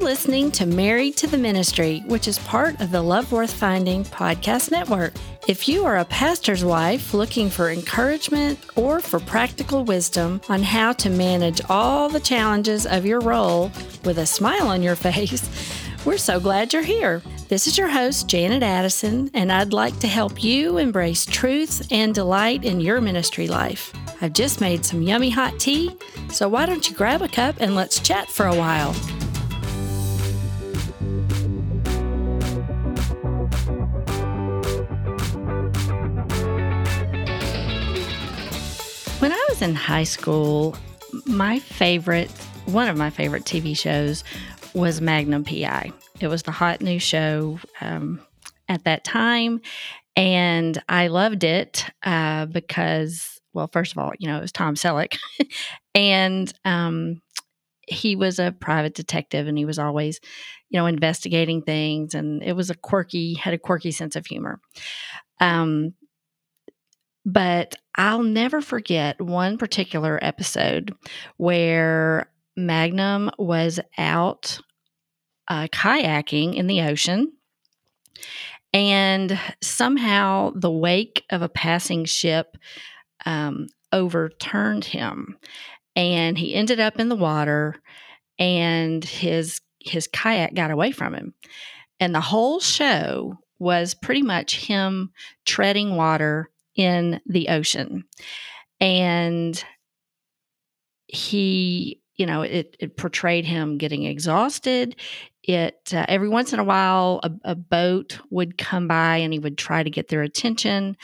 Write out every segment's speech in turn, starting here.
You're listening to Married to the Ministry, which is part of the Love Worth Finding podcast network. If you are a pastor's wife looking for encouragement or for practical wisdom on how to manage all the challenges of your role with a smile on your face, we're so glad you're here. This is your host, Janet Addison, and I'd like to help you embrace truth and delight in your ministry life. I've just made some yummy hot tea, so why don't you grab a cup and let's chat for a while? In high school, my favorite, one of my favorite TV shows was Magnum PI. It was the hot new show um, at that time. And I loved it uh, because, well, first of all, you know, it was Tom Selleck. and um, he was a private detective and he was always, you know, investigating things. And it was a quirky, had a quirky sense of humor. Um, but I'll never forget one particular episode where Magnum was out uh, kayaking in the ocean. And somehow the wake of a passing ship um, overturned him. And he ended up in the water, and his his kayak got away from him. And the whole show was pretty much him treading water in the ocean. And he, you know, it, it portrayed him getting exhausted. It uh, every once in a while, a, a boat would come by and he would try to get their attention,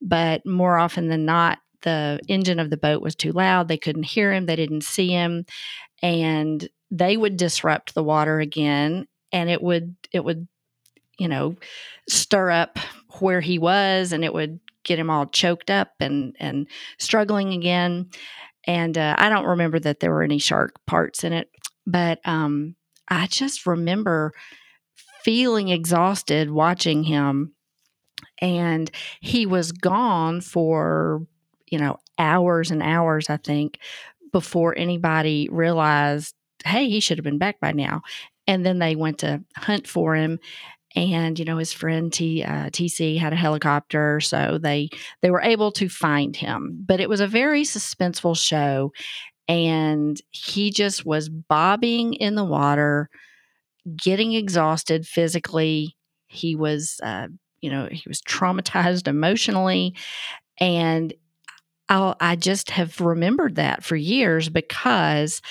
but more often than not, the engine of the boat was too loud. They couldn't hear him. They didn't see him, and they would disrupt the water again, and it would it would, you know, stir up where he was, and it would get him all choked up and and struggling again. And uh, I don't remember that there were any shark parts in it, but um, I just remember feeling exhausted watching him. And he was gone for you know hours and hours. I think before anybody realized, hey, he should have been back by now. And then they went to hunt for him and you know his friend T, uh, TC had a helicopter, so they they were able to find him. But it was a very suspenseful show, and he just was bobbing in the water, getting exhausted physically. He was, uh, you know, he was traumatized emotionally, and I'll, I just have remembered that for years because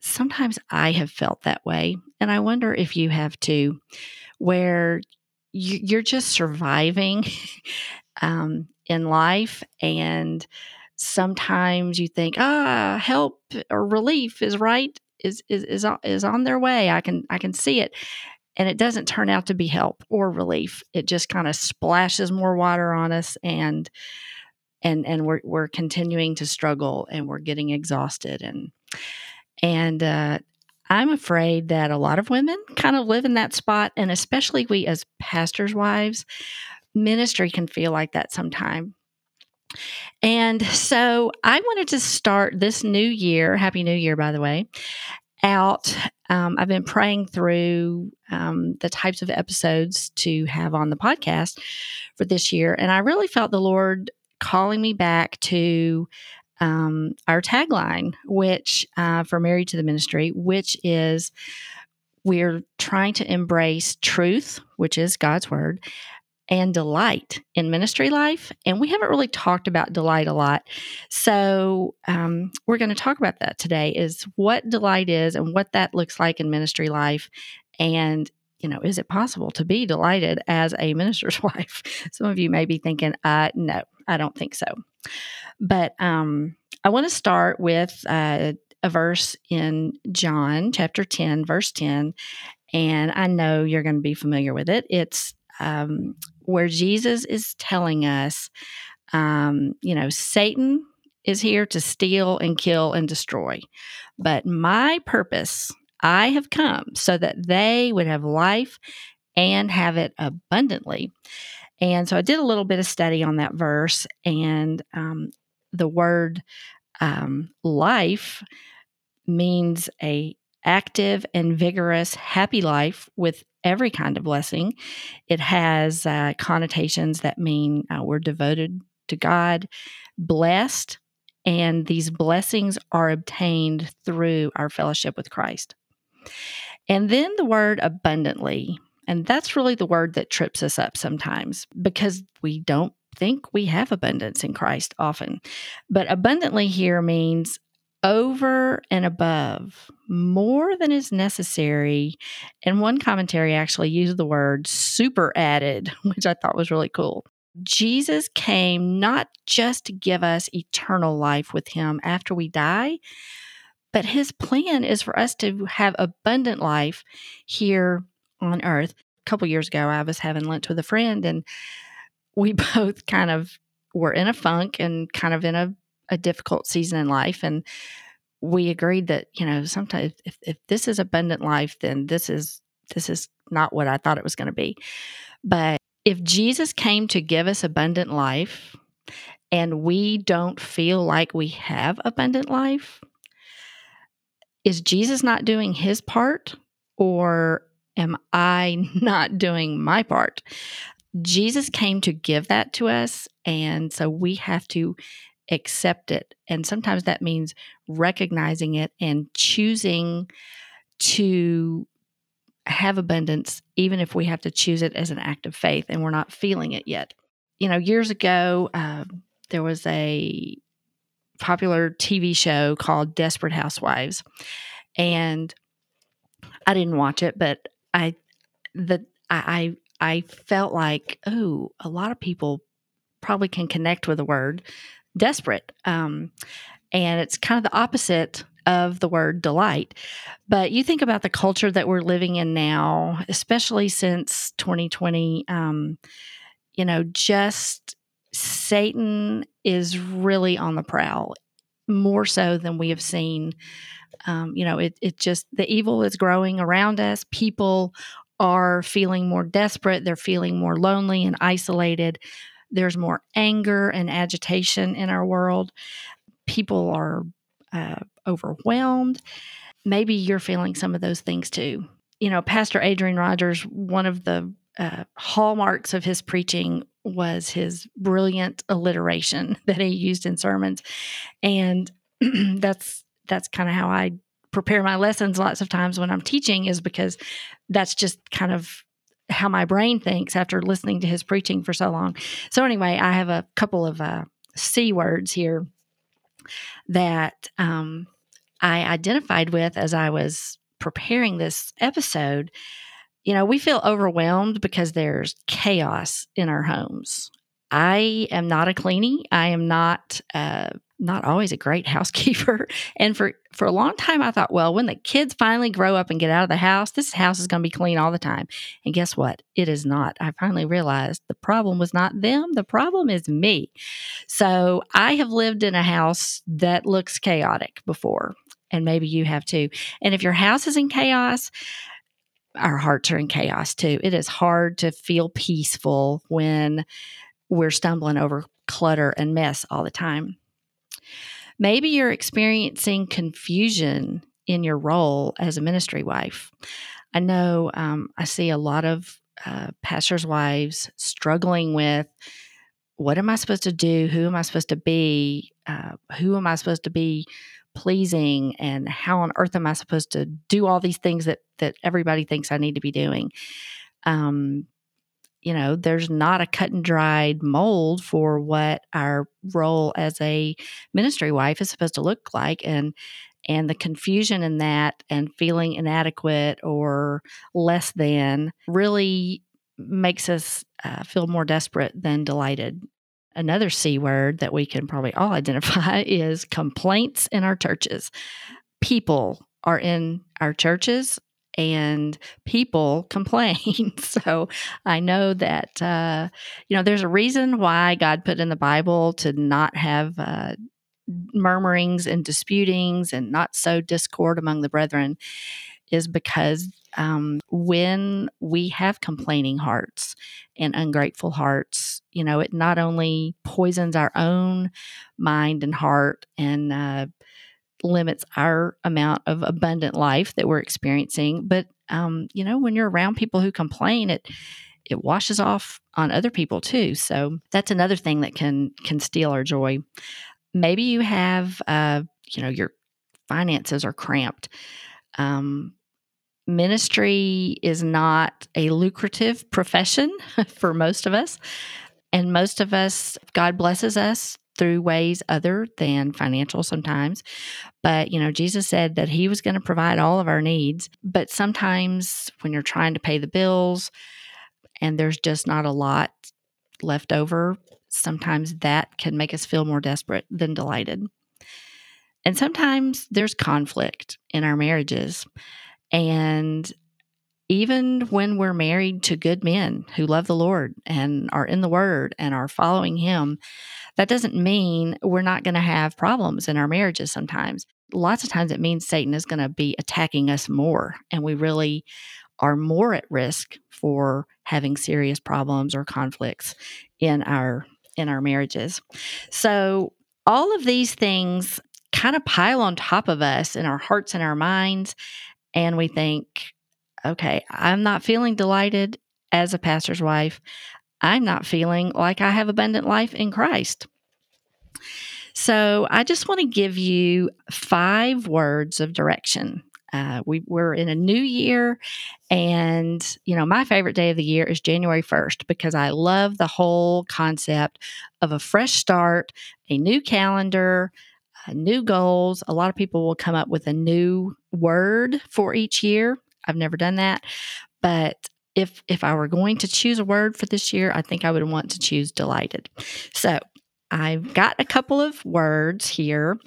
sometimes I have felt that way, and I wonder if you have too where you, are just surviving um, in life and sometimes you think ah help or relief is right is, is is is on their way. I can i can see it. And it doesn't turn out to be help or relief. It just kind of splashes more water on us and and and we're we're continuing to struggle and we're getting exhausted and and uh, I'm afraid that a lot of women kind of live in that spot, and especially we as pastors' wives, ministry can feel like that sometimes. And so I wanted to start this new year, Happy New Year, by the way, out. Um, I've been praying through um, the types of episodes to have on the podcast for this year, and I really felt the Lord calling me back to um, our tagline, which uh, for Married to the Ministry, which is we're trying to embrace truth, which is God's word, and delight in ministry life. And we haven't really talked about delight a lot. So um, we're going to talk about that today is what delight is and what that looks like in ministry life. And, you know, is it possible to be delighted as a minister's wife? Some of you may be thinking, uh, no, I don't think so. But um, I want to start with uh, a verse in John chapter 10, verse 10. And I know you're going to be familiar with it. It's um, where Jesus is telling us, um, you know, Satan is here to steal and kill and destroy. But my purpose, I have come so that they would have life and have it abundantly. And so I did a little bit of study on that verse, and um, the word um, life means a active and vigorous, happy life with every kind of blessing. It has uh, connotations that mean uh, we're devoted to God, blessed, and these blessings are obtained through our fellowship with Christ. And then the word abundantly. And that's really the word that trips us up sometimes because we don't think we have abundance in Christ often. But abundantly here means over and above, more than is necessary. And one commentary actually used the word super added, which I thought was really cool. Jesus came not just to give us eternal life with him after we die, but his plan is for us to have abundant life here on earth. A couple years ago, I was having lunch with a friend, and we both kind of were in a funk and kind of in a, a difficult season in life. And we agreed that, you know, sometimes if, if this is abundant life, then this is this is not what I thought it was going to be. But if Jesus came to give us abundant life and we don't feel like we have abundant life, is Jesus not doing his part or am I not doing my part? Jesus came to give that to us. And so we have to accept it. And sometimes that means recognizing it and choosing to have abundance, even if we have to choose it as an act of faith and we're not feeling it yet. You know, years ago, uh, there was a popular TV show called Desperate Housewives. And I didn't watch it, but I, the, I, I felt like, oh, a lot of people probably can connect with the word desperate. Um, and it's kind of the opposite of the word delight. But you think about the culture that we're living in now, especially since 2020, um, you know, just Satan is really on the prowl, more so than we have seen. Um, you know, it, it just, the evil is growing around us. People are feeling more desperate, they're feeling more lonely and isolated. There's more anger and agitation in our world. People are uh, overwhelmed. Maybe you're feeling some of those things too. You know, Pastor Adrian Rogers, one of the uh, hallmarks of his preaching was his brilliant alliteration that he used in sermons, and that's that's kind of how I prepare my lessons lots of times when I'm teaching is because that's just kind of how my brain thinks after listening to his preaching for so long. So anyway, I have a couple of uh, C words here that um, I identified with as I was preparing this episode. You know, we feel overwhelmed because there's chaos in our homes. I am not a cleanie. I am not uh, not always a great housekeeper. And for for a long time, I thought, well, when the kids finally grow up and get out of the house, this house is going to be clean all the time. And guess what? It is not. I finally realized the problem was not them. The problem is me. So I have lived in a house that looks chaotic before, and maybe you have too. And if your house is in chaos, our hearts are in chaos too. It is hard to feel peaceful when we're stumbling over clutter and mess all the time. Maybe you're experiencing confusion in your role as a ministry wife. I know um, I see a lot of uh, pastors' wives struggling with what am I supposed to do? Who am I supposed to be? Uh, who am I supposed to be pleasing? And how on earth am I supposed to do all these things that that everybody thinks I need to be doing? Um, you know, there's not a cut and dried mold for what our role as a ministry wife is supposed to look like. And and the confusion in that and feeling inadequate or less than really makes us uh, feel more desperate than delighted. Another C word that we can probably all identify is complaints in our churches. People are in our churches and people complain. so I know that, uh, you know, there's a reason why God put in the Bible to not have uh, murmurings and disputings and not sow discord among the brethren, is because um, when we have complaining hearts and ungrateful hearts, you know, it not only poisons our own mind and heart and uh, limits our amount of abundant life that we're experiencing. But um, you know, when you're around people who complain, it it washes off on other people too. So that's another thing that can can steal our joy. Maybe you have, uh, you know, your finances are cramped. Um, ministry is not a lucrative profession for most of us. And most of us, God blesses us through ways other than financial sometimes. But, you know, Jesus said that He was going to provide all of our needs. But sometimes when you're trying to pay the bills and there's just not a lot left over, sometimes that can make us feel more desperate than delighted. And sometimes there's conflict in our marriages. And even when we're married to good men who love the Lord and are in the Word and are following Him, that doesn't mean we're not going to have problems in our marriages sometimes. Lots of times it means Satan is going to be attacking us more, and we really are more at risk for having serious problems or conflicts in our in our marriages. So all of these things kind of pile on top of us in our hearts and our minds and we think okay, I'm not feeling delighted as a pastor's wife. I'm not feeling like I have abundant life in Christ. So I just want to give you five words of direction. Uh, we, we're in a new year, and you know my favorite day of the year is January first because I love the whole concept of a fresh start, a new calendar, new goals. A lot of people will come up with a new word for each year. I've never done that. But if if I were going to choose a word for this year, I think I would want to choose delighted. So I've got a couple of words here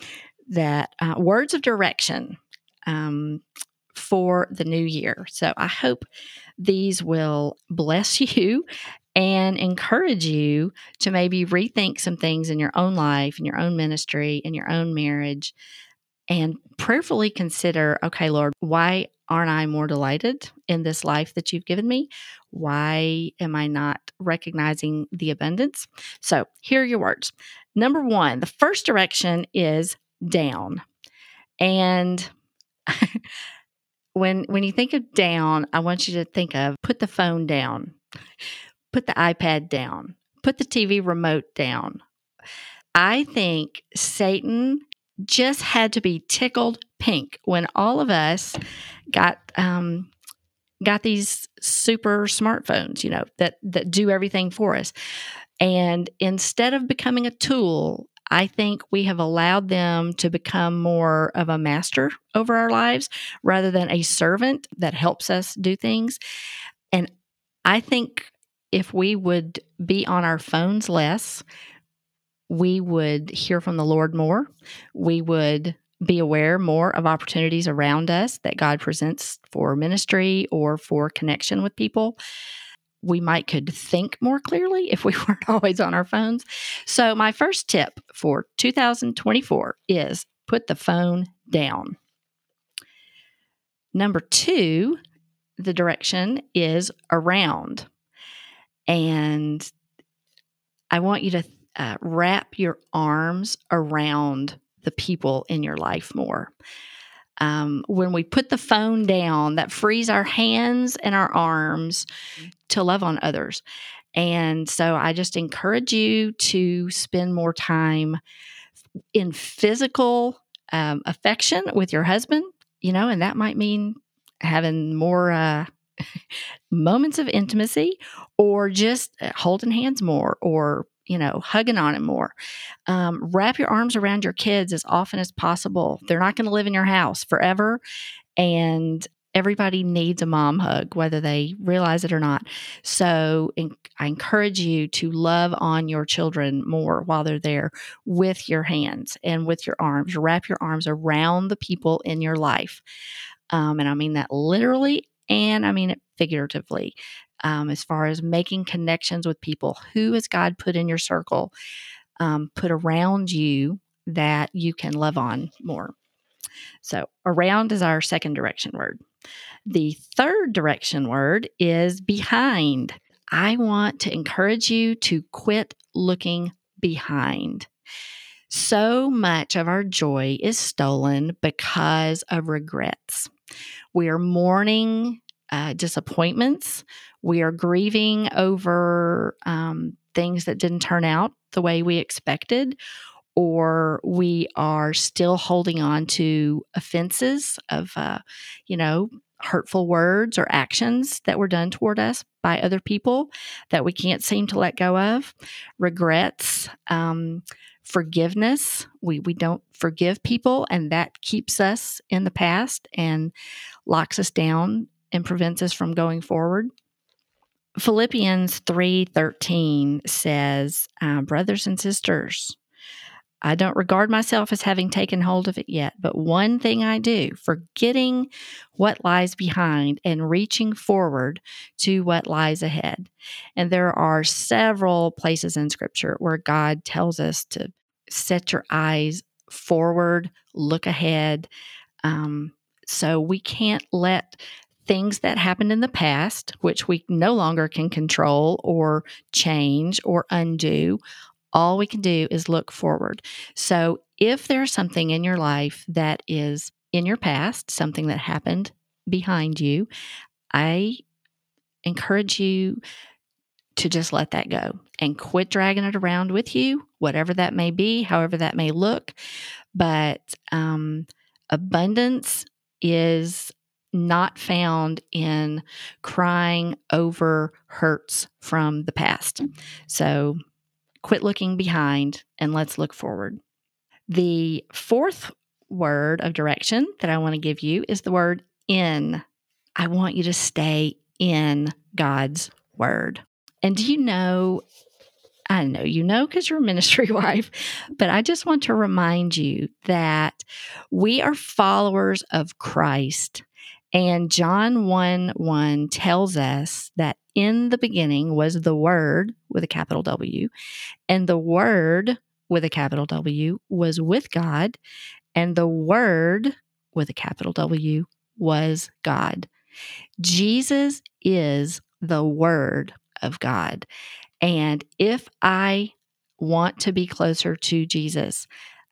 that uh, words of direction um, for the new year. So I hope these will bless you and encourage you to maybe rethink some things in your own life, in your own ministry, in your own marriage, and prayerfully consider okay, Lord, why aren't I more delighted in this life that you've given me? Why am I not recognizing the abundance? So, here are your words. Number one, the first direction is down. And when when you think of down, I want you to think of put the phone down, put the iPad down, put the TV remote down. I think Satan just had to be tickled pink when all of us got um, got these super smartphones, you know, that that do everything for us. And instead of becoming a tool, I think we have allowed them to become more of a master over our lives rather than a servant that helps us do things. And I think if we would be on our phones less, we would hear from the Lord more. We would be aware more of opportunities around us that God presents for ministry or for connection with people. We might could think more clearly if we weren't always on our phones. So my first tip for 2024 is put the phone down. Number 2, the direction is around. And I want you to uh, wrap your arms around the people in your life more. Um, when we put the phone down, that frees our hands and our arms to love on others. And so I just encourage you to spend more time in physical um, affection with your husband, you know, and that might mean having more uh, moments of intimacy or just uh, holding hands more or you know, hugging on it more. Um, wrap your arms around your kids as often as possible. They're not going to live in your house forever. And everybody needs a mom hug, whether they realize it or not. So in, I encourage you to love on your children more while they're there with your hands and with your arms. Wrap your arms around the people in your life. Um, and I mean that literally and I mean it figuratively um, as far as making connections with people. Who has God put in your circle, um, put around you that you can love on more? So, around is our second direction word. The third direction word is behind. I want to encourage you to quit looking behind. So much of our joy is stolen because of regrets. We are mourning uh, disappointments. We are grieving over um, things that didn't turn out the way we expected, or we are still holding on to offenses of, uh, you know, hurtful words or actions that were done toward us by other people that we can't seem to let go of, regrets, um, forgiveness. We, we don't forgive people, and that keeps us in the past and locks us down and prevents us from going forward. Philippians 3:13 says, uh, "Brothers and sisters, I don't regard myself as having taken hold of it yet, but one thing I do, forgetting what lies behind and reaching forward to what lies ahead. And there are several places in scripture where God tells us to set your eyes forward, look ahead. Um, so we can't let things that happened in the past, which we no longer can control or change or undo, all we can do is look forward. So if there's something in your life that is in your past, something that happened behind you, I encourage you to just let that go and quit dragging it around with you, whatever that may be, however that may look. But um, abundance is not found in crying over hurts from the past. So quit looking behind and let's look forward. The fourth word of direction that I want to give you is the word in. I want you to stay in God's word. And do you know? I know you know because you're a ministry wife, but I just want to remind you that we are followers of Christ. And John 1 1 tells us that in the beginning was the Word with a capital W, and the Word with a capital W was with God, and the Word with a capital W was God. Jesus is the Word of God. And if I want to be closer to Jesus,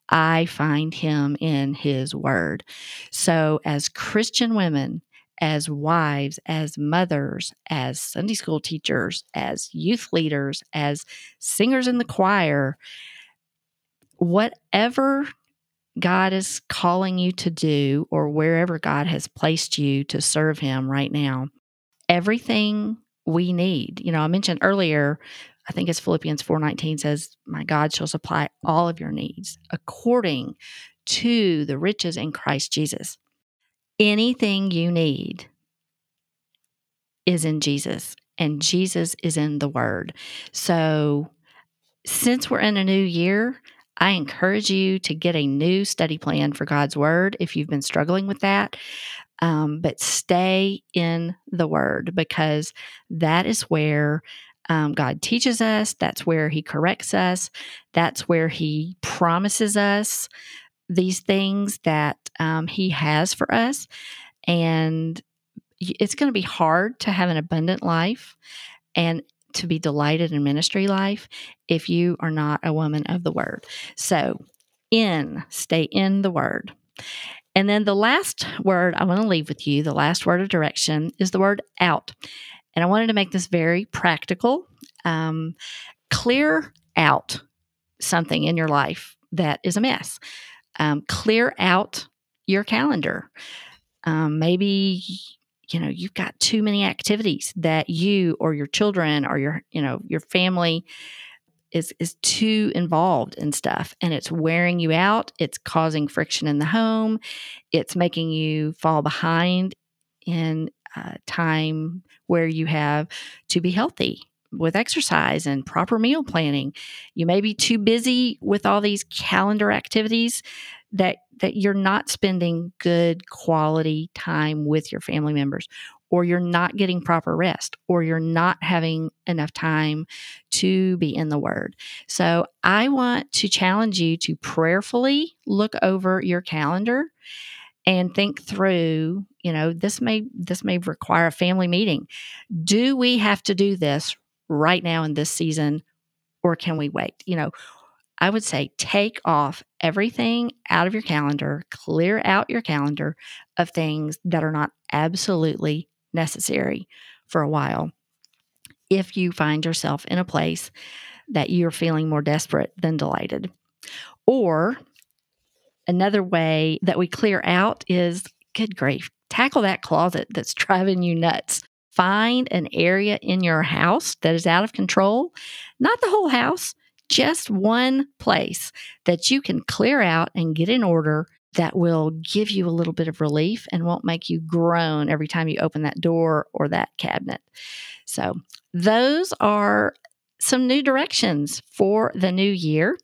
I find him in his word. So, as Christian women, as wives, as mothers, as Sunday school teachers, as youth leaders, as singers in the choir, whatever God is calling you to do, or wherever God has placed you to serve Him right now, everything we need. You know, I mentioned earlier I think it's Philippians 4:19 says, "My God shall supply all of your needs according to the riches in Christ Jesus." Anything you need is in Jesus, and Jesus is in the word. So, since we're in a new year, I encourage you to get a new study plan for God's Word if you've been struggling with that. Um, but stay in the Word because that is where um, God teaches us, that's where He corrects us, that's where He promises us these things that um, He has for us. And it's going to be hard to have an abundant life and to be delighted in ministry life if you are not a woman of the word. So, in, stay in the word. And then the last word I want to leave with you, the last word of direction, is the word out. And I wanted to make this very practical. Um, clear out something in your life that is a mess. Um, clear out your calendar. Um, maybe you know you've got too many activities that you or your children or your you know your family is is too involved in stuff and it's wearing you out it's causing friction in the home it's making you fall behind in uh, time where you have to be healthy with exercise and proper meal planning. You may be too busy with all these calendar activities that that you're not spending good quality time with your family members or you're not getting proper rest or you're not having enough time to be in the word. So I want to challenge you to prayerfully look over your calendar and think through you know this may this may require a family meeting do we have to do this right now in this season or can we wait you know I would say take off everything out of your calendar, clear out your calendar of things that are not absolutely necessary for a while. If you find yourself in a place that you're feeling more desperate than delighted. Or another way that we clear out is good grief, tackle that closet that's driving you nuts. Find an area in your house that is out of control, not the whole house, just one place that you can clear out and get in order that will give you a little bit of relief and won't make you groan every time you open that door or that cabinet. So, those are some new directions for the new year.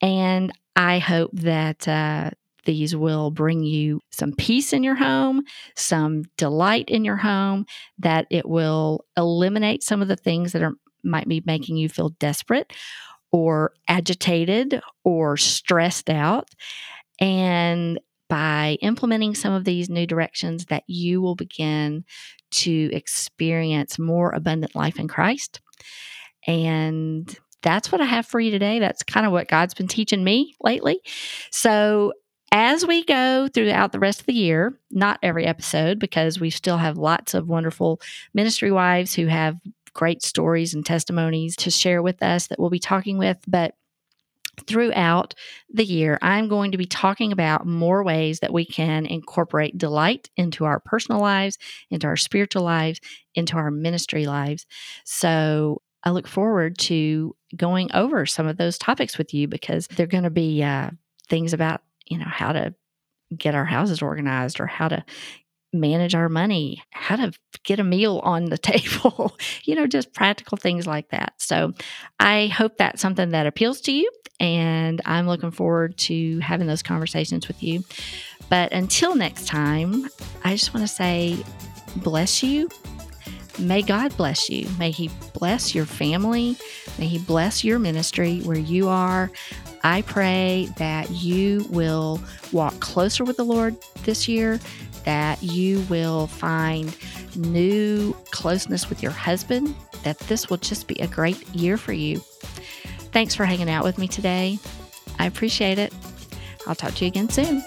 And I hope that uh, these will bring you some peace in your home, some delight in your home, that it will eliminate some of the things that are might be making you feel desperate or agitated or stressed out. And by implementing some of these new directions that you will begin to experience more abundant life in Christ. And that's what I have for you today. That's kind of what God's been teaching me lately. So, as we go throughout the rest of the year, not every episode, because we still have lots of wonderful ministry wives who have great stories and testimonies to share with us that we'll be talking with. But throughout the year, I'm going to be talking about more ways that we can incorporate delight into our personal lives, into our spiritual lives, into our ministry lives. So I look forward to going over some of those topics with you because they're going to be uh, things about, you know, how to get our houses organized or how to manage our money, how to get a meal on the table, you know, just practical things like that. So I hope that's something that appeals to you. And I'm looking forward to having those conversations with you. But until next time, I just want to say, bless you May God bless you. May He bless your family. May He bless your ministry where you are. I pray that you will walk closer with the Lord this year, that you will find new closeness with your husband, that this will just be a great year for you. Thanks for hanging out with me today. I appreciate it. I'll talk to you again soon.